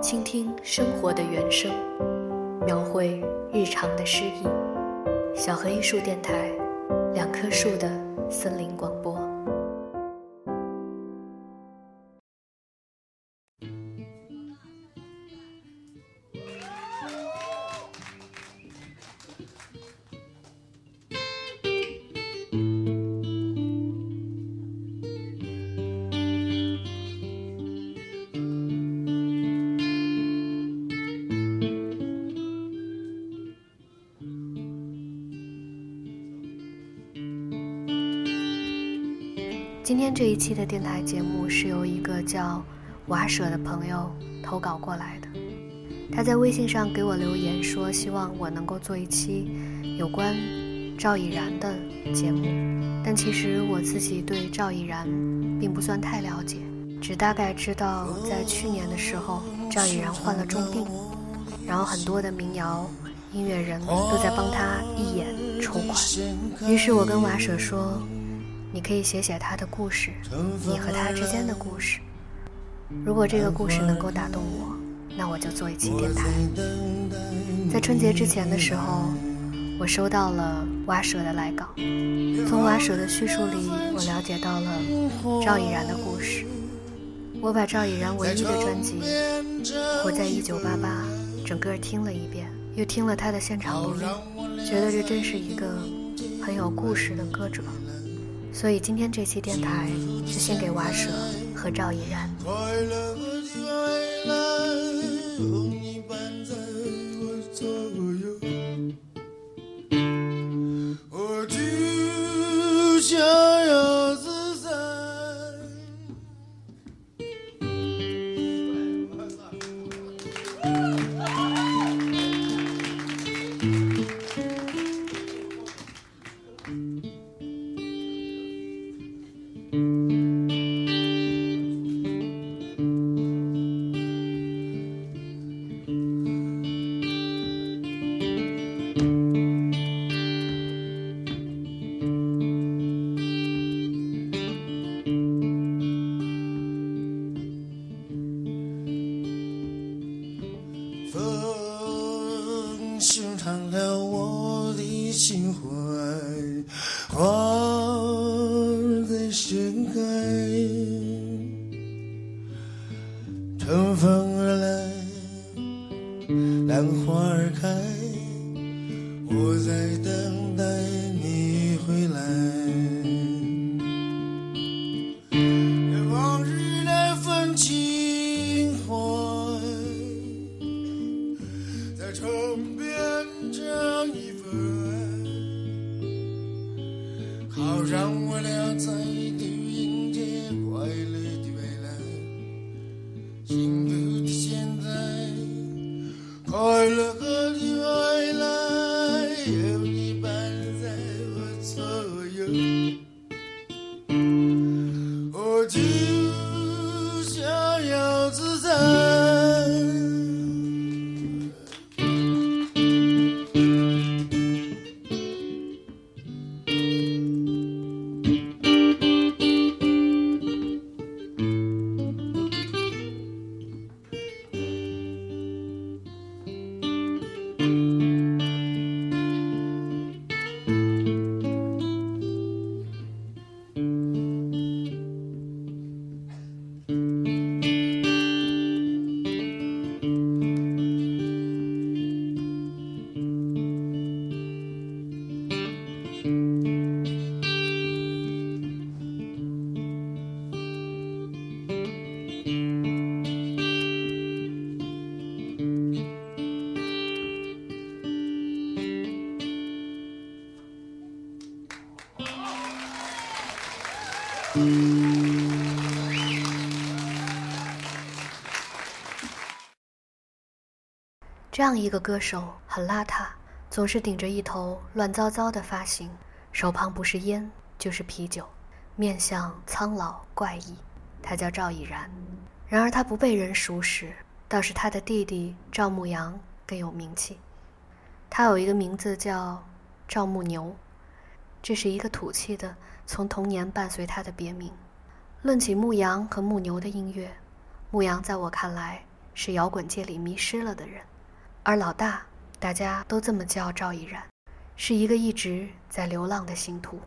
倾听生活的原声，描绘日常的诗意。小河艺术电台，两棵树的森林广播。这一期的电台节目是由一个叫瓦舍的朋友投稿过来的。他在微信上给我留言说，希望我能够做一期有关赵以然的节目。但其实我自己对赵以然并不算太了解，只大概知道在去年的时候，赵以然患了重病，然后很多的民谣音乐人都在帮他义演筹款。于是我跟瓦舍说。你可以写写他的故事，你和他之间的故事。如果这个故事能够打动我，那我就做一期电台。在春节之前的时候，我收到了蛙舍的来稿，从蛙舍的叙述里，我了解到了赵已然的故事。我把赵已然唯一的专辑《活在一九八八》整个听了一遍，又听了他的现场录音，觉得这真是一个很有故事的歌者。所以今天这期电台是献给瓦舍和赵依然。这样一个歌手很邋遢，总是顶着一头乱糟糟的发型，手旁不是烟就是啤酒，面相苍老怪异。他叫赵以然，然而他不被人熟识，倒是他的弟弟赵牧阳更有名气。他有一个名字叫赵牧牛，这是一个土气的，从童年伴随他的别名。论起牧羊和牧牛的音乐，牧羊在我看来是摇滚界里迷失了的人，而老大，大家都这么叫赵以然，是一个一直在流浪的星途。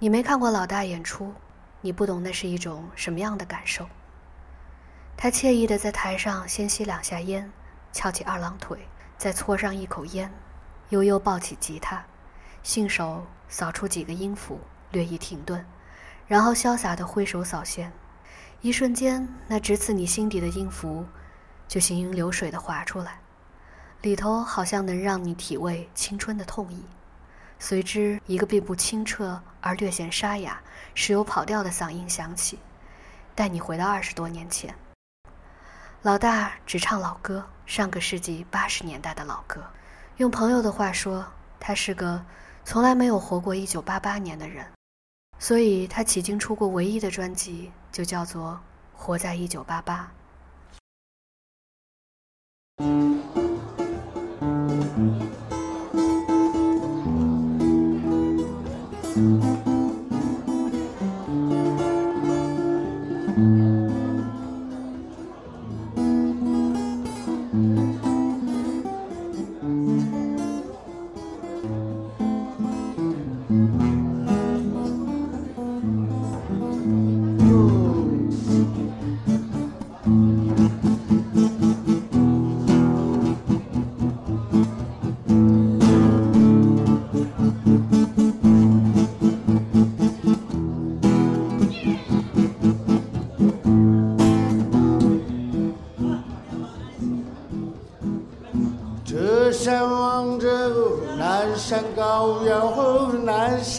你没看过老大演出，你不懂那是一种什么样的感受。他惬意地在台上先吸两下烟，翘起二郎腿，再搓上一口烟，悠悠抱起吉他，信手扫出几个音符，略一停顿，然后潇洒地挥手扫弦。一瞬间，那直刺你心底的音符，就行云流水地划出来，里头好像能让你体味青春的痛意。随之，一个并不清澈而略显沙哑、时有跑调的嗓音响起，带你回到二十多年前。老大只唱老歌，上个世纪八十年代的老歌。用朋友的话说，他是个从来没有活过一九八八年的人，所以他迄今出过唯一的专辑就叫做《活在一九八八》。山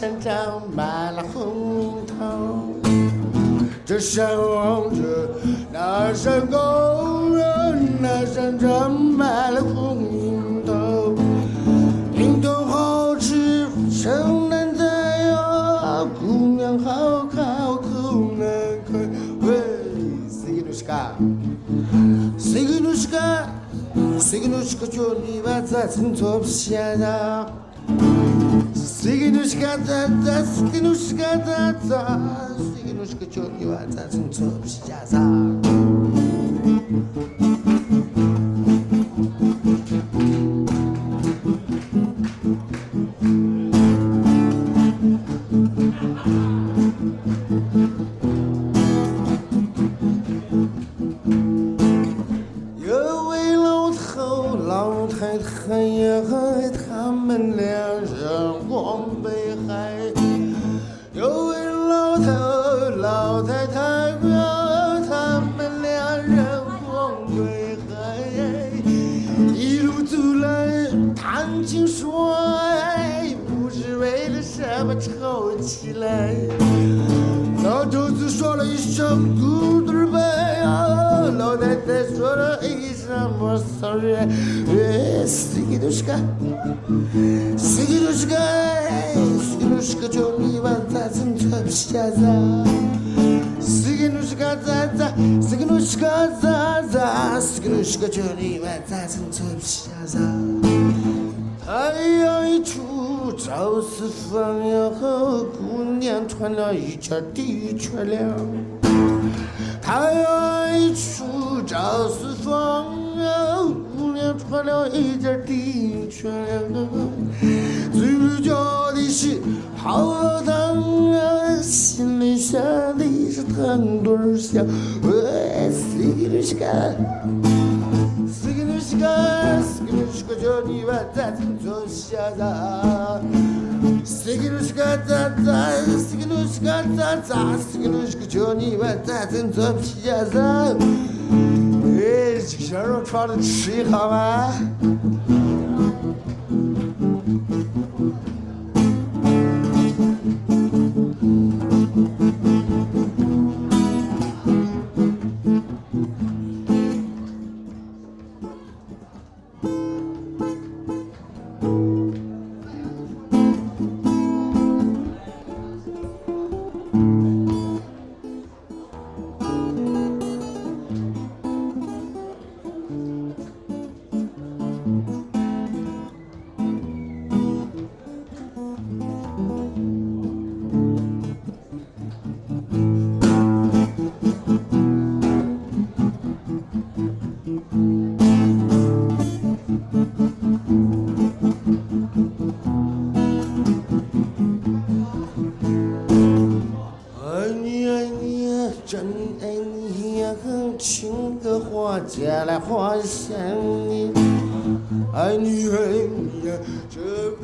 山长满了红樱桃。这山望着那山高哟，那山长满了红樱桃。樱桃好吃，城难摘哟，姑娘好好口难开。喂，谁给侬是干？谁给侬是干？谁给侬是个叫你娃子成错不下了 Сигнушка за за сигнушка за за сигнушка чорнива за за цопшча за tso pshaza. 个这里外再层层下山，太阳一出照四方，后姑娘穿了一件的确凉。太阳一出照四方，姑娘穿了一件的确凉。最叫的是好烫，心里想的是糖墩儿香，我心里是干。Signushka Johnny Vatan Toshaza Signushka Tata Signushka Tata Signushka Johnny Vatan Toshaza 哎，这小肉串的吃好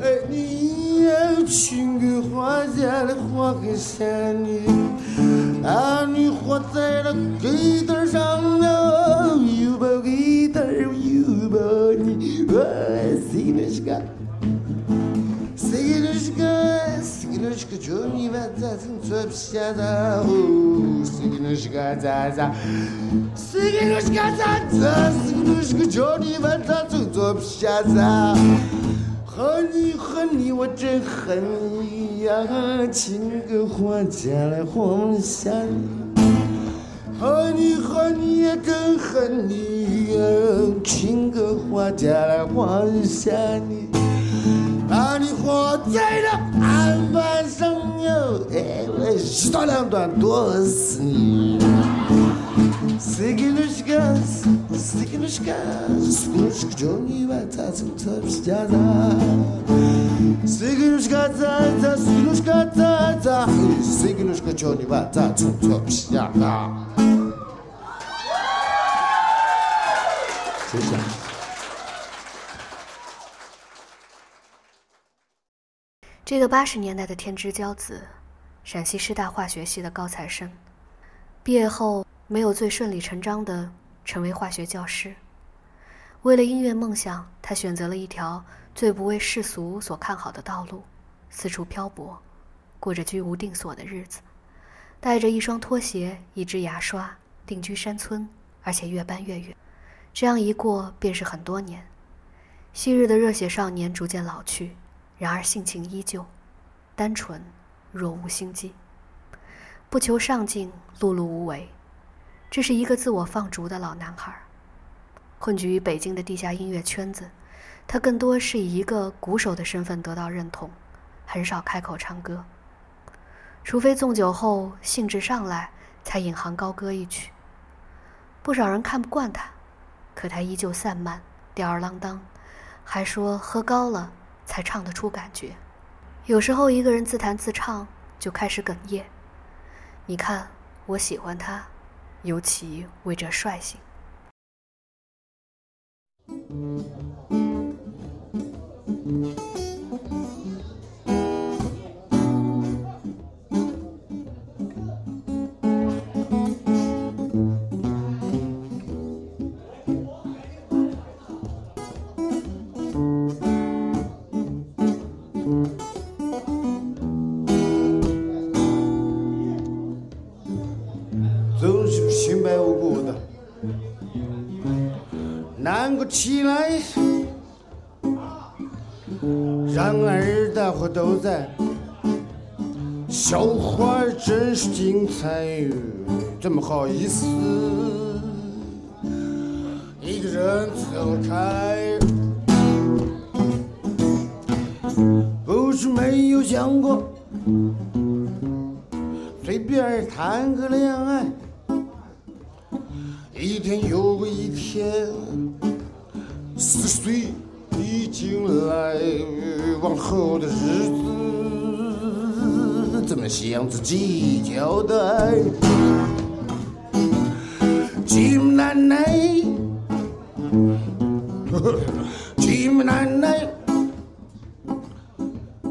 爱你呀！情歌画家来画下你。啊，你画在了地毯上了，又把地毯又把你，我心里是个。Sigilishka, sigilishka, Johnny Vatatin, Twepshada, sigilishka, Zaza, sigilishka, Zaza, sigilishka, Johnny Vatatin, Twepshada。恨你恨你，我真恨你呀！情歌画家来画下你。恨你恨你也真恨你呀！情歌画家来画下你。把你活在了案板上哟，哎，我一刀两断剁死你。这个八十年代的天之骄子，陕西师大化学系的高材生，毕业后。没有最顺理成章的成为化学教师。为了音乐梦想，他选择了一条最不为世俗所看好的道路，四处漂泊，过着居无定所的日子，带着一双拖鞋、一支牙刷，定居山村，而且越搬越远。这样一过便是很多年。昔日的热血少年逐渐老去。然而性情依旧，单纯，若无心机，不求上进，碌碌无为。这是一个自我放逐的老男孩，混迹于北京的地下音乐圈子。他更多是以一个鼓手的身份得到认同，很少开口唱歌，除非纵酒后兴致上来，才引吭高歌一曲。不少人看不惯他，可他依旧散漫，吊儿郎当，还说喝高了。才唱得出感觉，有时候一个人自弹自唱就开始哽咽。你看，我喜欢他，尤其为这率性。平白无故的难过起来。然而大伙都在，笑话真是精彩，怎么好意思一个人走开？不是没有想过，随便谈个恋爱。一天又一天，四十岁已经来，往后的日子怎么向自己交代？寂寞难耐，寂寞难耐，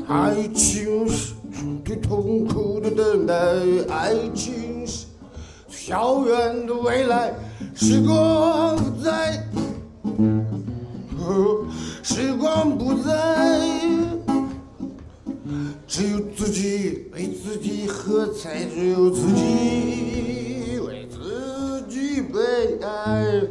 爱情是最痛苦的等待，爱情是遥远的未来。时光不再，时光不再，只有自己为自己喝彩，只有自己为自己悲哀。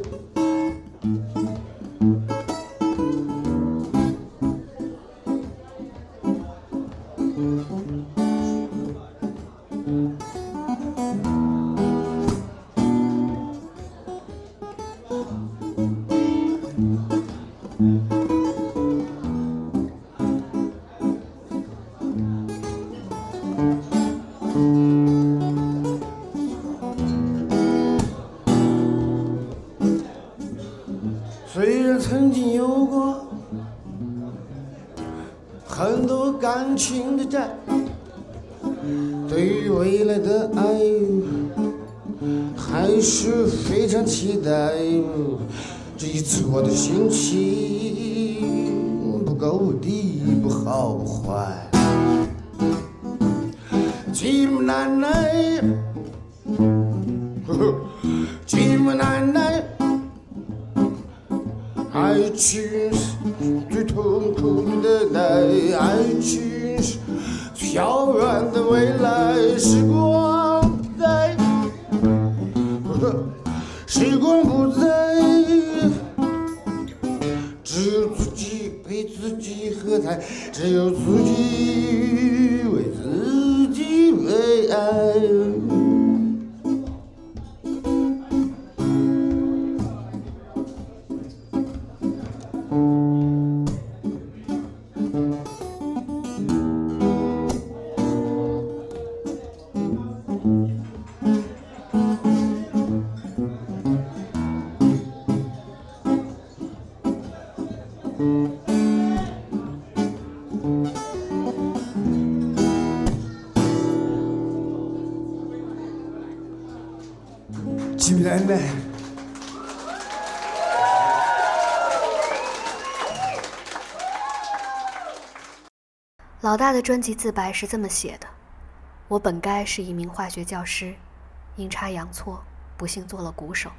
对于未来的爱还是非常期待。这一次我的心情不够低，不好坏。寂寞难耐，老大的专辑自白是这么写的：“我本该是一名化学教师，阴差阳错，不幸做了鼓手。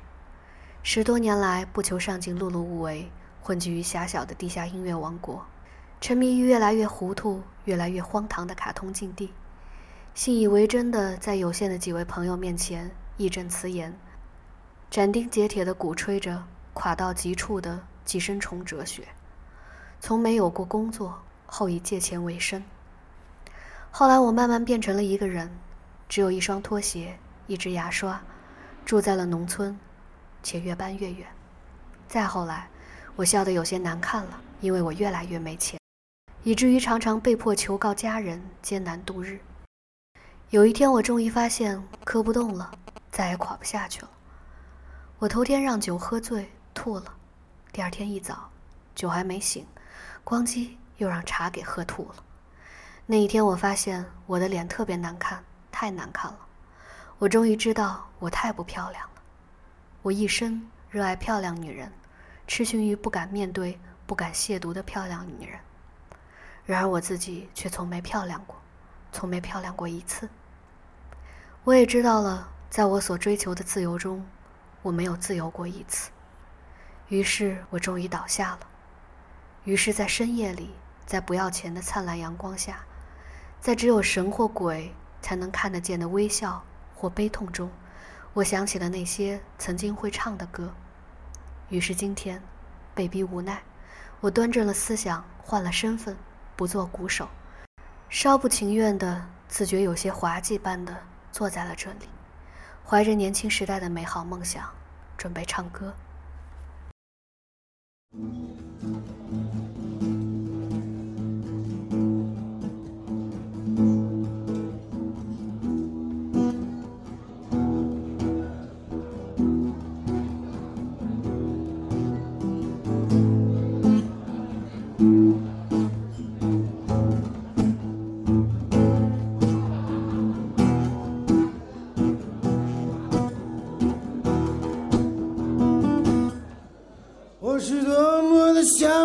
十多年来，不求上进，碌碌无为，混迹于狭小的地下音乐王国，沉迷于越来越糊涂、越来越荒唐的卡通境地，信以为真的在有限的几位朋友面前义正辞严，斩钉截铁地鼓吹着垮到极处的寄生虫哲学，从没有过工作。”后以借钱为生。后来我慢慢变成了一个人，只有一双拖鞋，一支牙刷，住在了农村，且越搬越远。再后来，我笑得有些难看了，因为我越来越没钱，以至于常常被迫求告家人，艰难度日。有一天，我终于发现磕不动了，再也垮不下去了。我头天让酒喝醉吐了，第二天一早，酒还没醒，咣叽。又让茶给喝吐了。那一天，我发现我的脸特别难看，太难看了。我终于知道我太不漂亮了。我一生热爱漂亮女人，痴情于不敢面对、不敢亵渎的漂亮女人。然而我自己却从没漂亮过，从没漂亮过一次。我也知道了，在我所追求的自由中，我没有自由过一次。于是我终于倒下了。于是，在深夜里。在不要钱的灿烂阳光下，在只有神或鬼才能看得见的微笑或悲痛中，我想起了那些曾经会唱的歌。于是今天，被逼无奈，我端正了思想，换了身份，不做鼓手，稍不情愿的，自觉有些滑稽般的坐在了这里，怀着年轻时代的美好梦想，准备唱歌。我是多么的想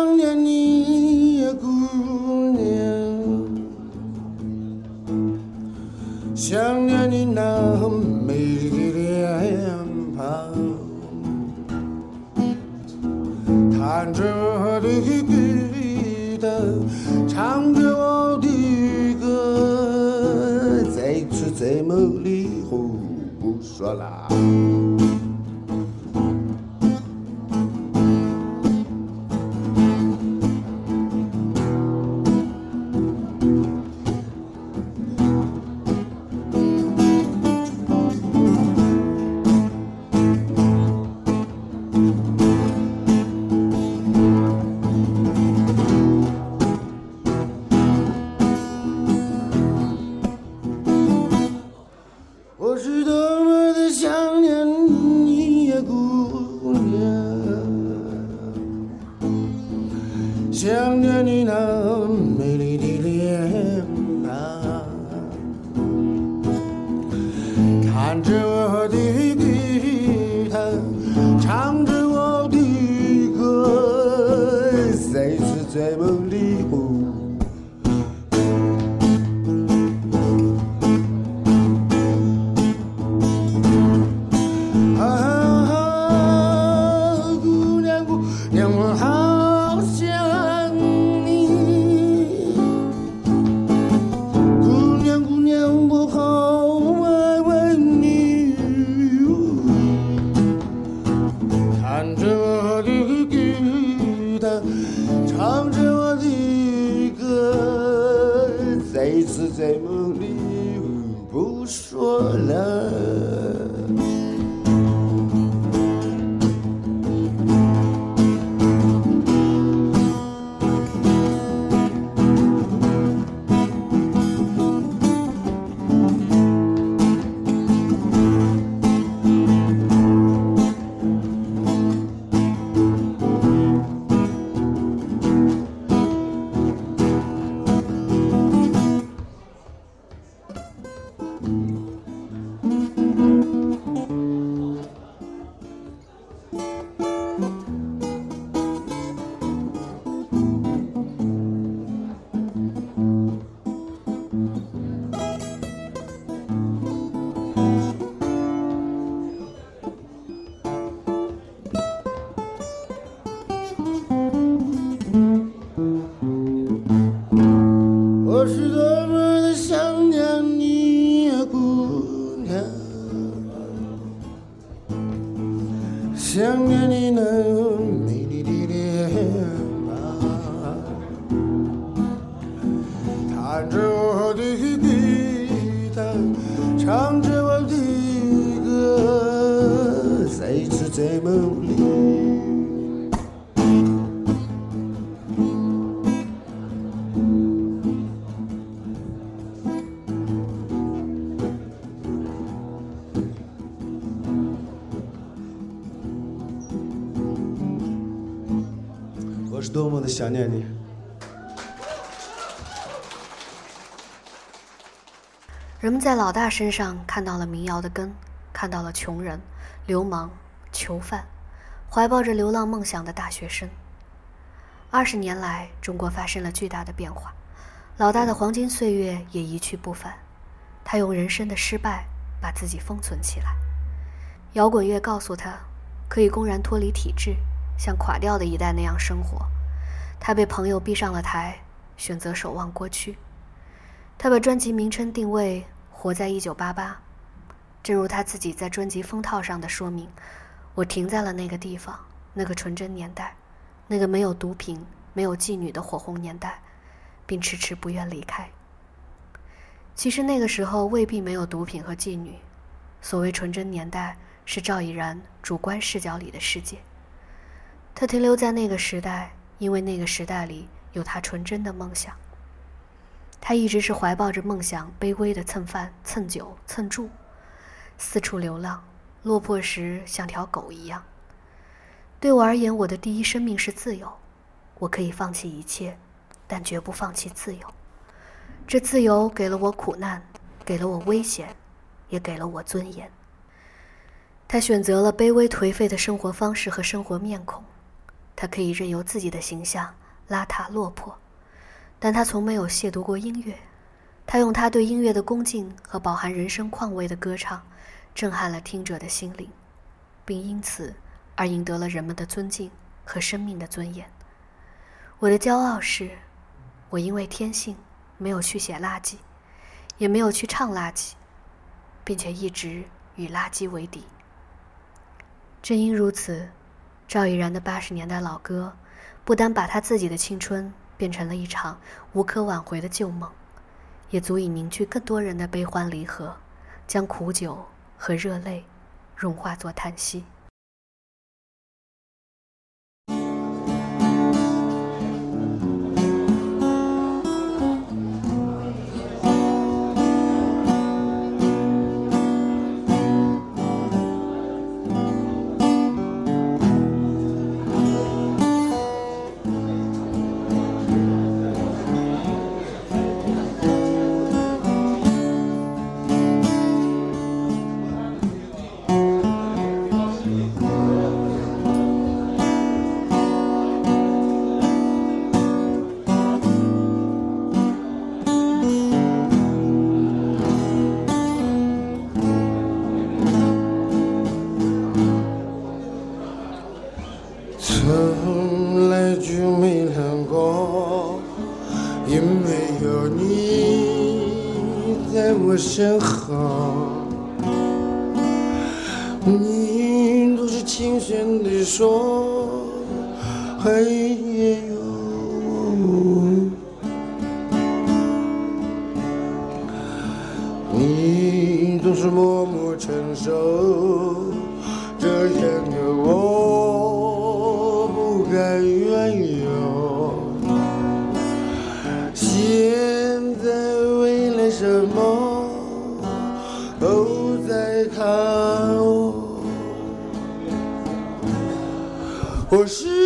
说了。想念你。人们在老大身上看到了民谣的根，看到了穷人、流氓、囚犯，怀抱着流浪梦想的大学生。二十年来，中国发生了巨大的变化，老大的黄金岁月也一去不返。他用人生的失败把自己封存起来。摇滚乐告诉他，可以公然脱离体制，像垮掉的一代那样生活。他被朋友逼上了台，选择守望过去。他把专辑名称定位“活在一九八八”，正如他自己在专辑封套上的说明：“我停在了那个地方，那个纯真年代，那个没有毒品、没有妓女的火红年代，并迟迟不愿离开。”其实那个时候未必没有毒品和妓女，所谓纯真年代是赵已然主观视角里的世界。他停留在那个时代，因为那个时代里有他纯真的梦想。他一直是怀抱着梦想，卑微的蹭饭、蹭酒、蹭住，四处流浪，落魄时像条狗一样。对我而言，我的第一生命是自由，我可以放弃一切，但绝不放弃自由。这自由给了我苦难，给了我危险，也给了我尊严。他选择了卑微颓废的生活方式和生活面孔，他可以任由自己的形象邋遢落魄。但他从没有亵渎过音乐，他用他对音乐的恭敬和饱含人生况味的歌唱，震撼了听者的心灵，并因此而赢得了人们的尊敬和生命的尊严。我的骄傲是，我因为天性没有去写垃圾，也没有去唱垃圾，并且一直与垃圾为敌。正因如此，赵怡然的八十年代老歌，不单把他自己的青春。变成了一场无可挽回的旧梦，也足以凝聚更多人的悲欢离合，将苦酒和热泪融化作叹息。轻声地说嘿哟你总是默默承受这样的我我是。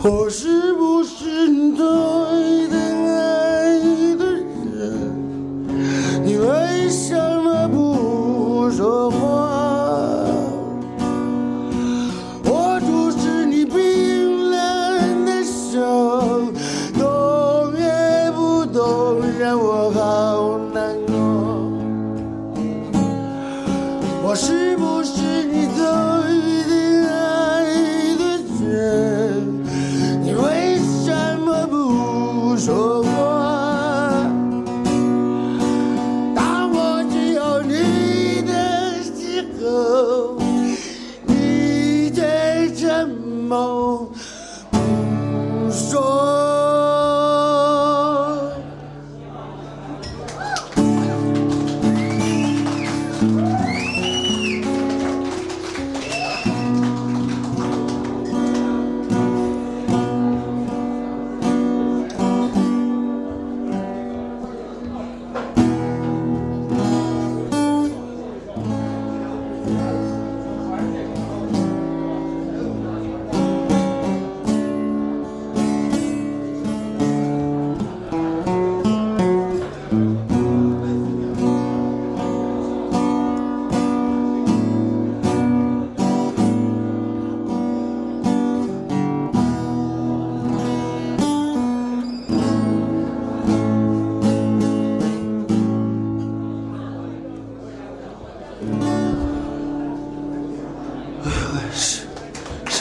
或是。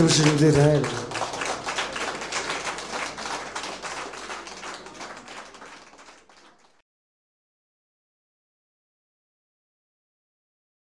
し然で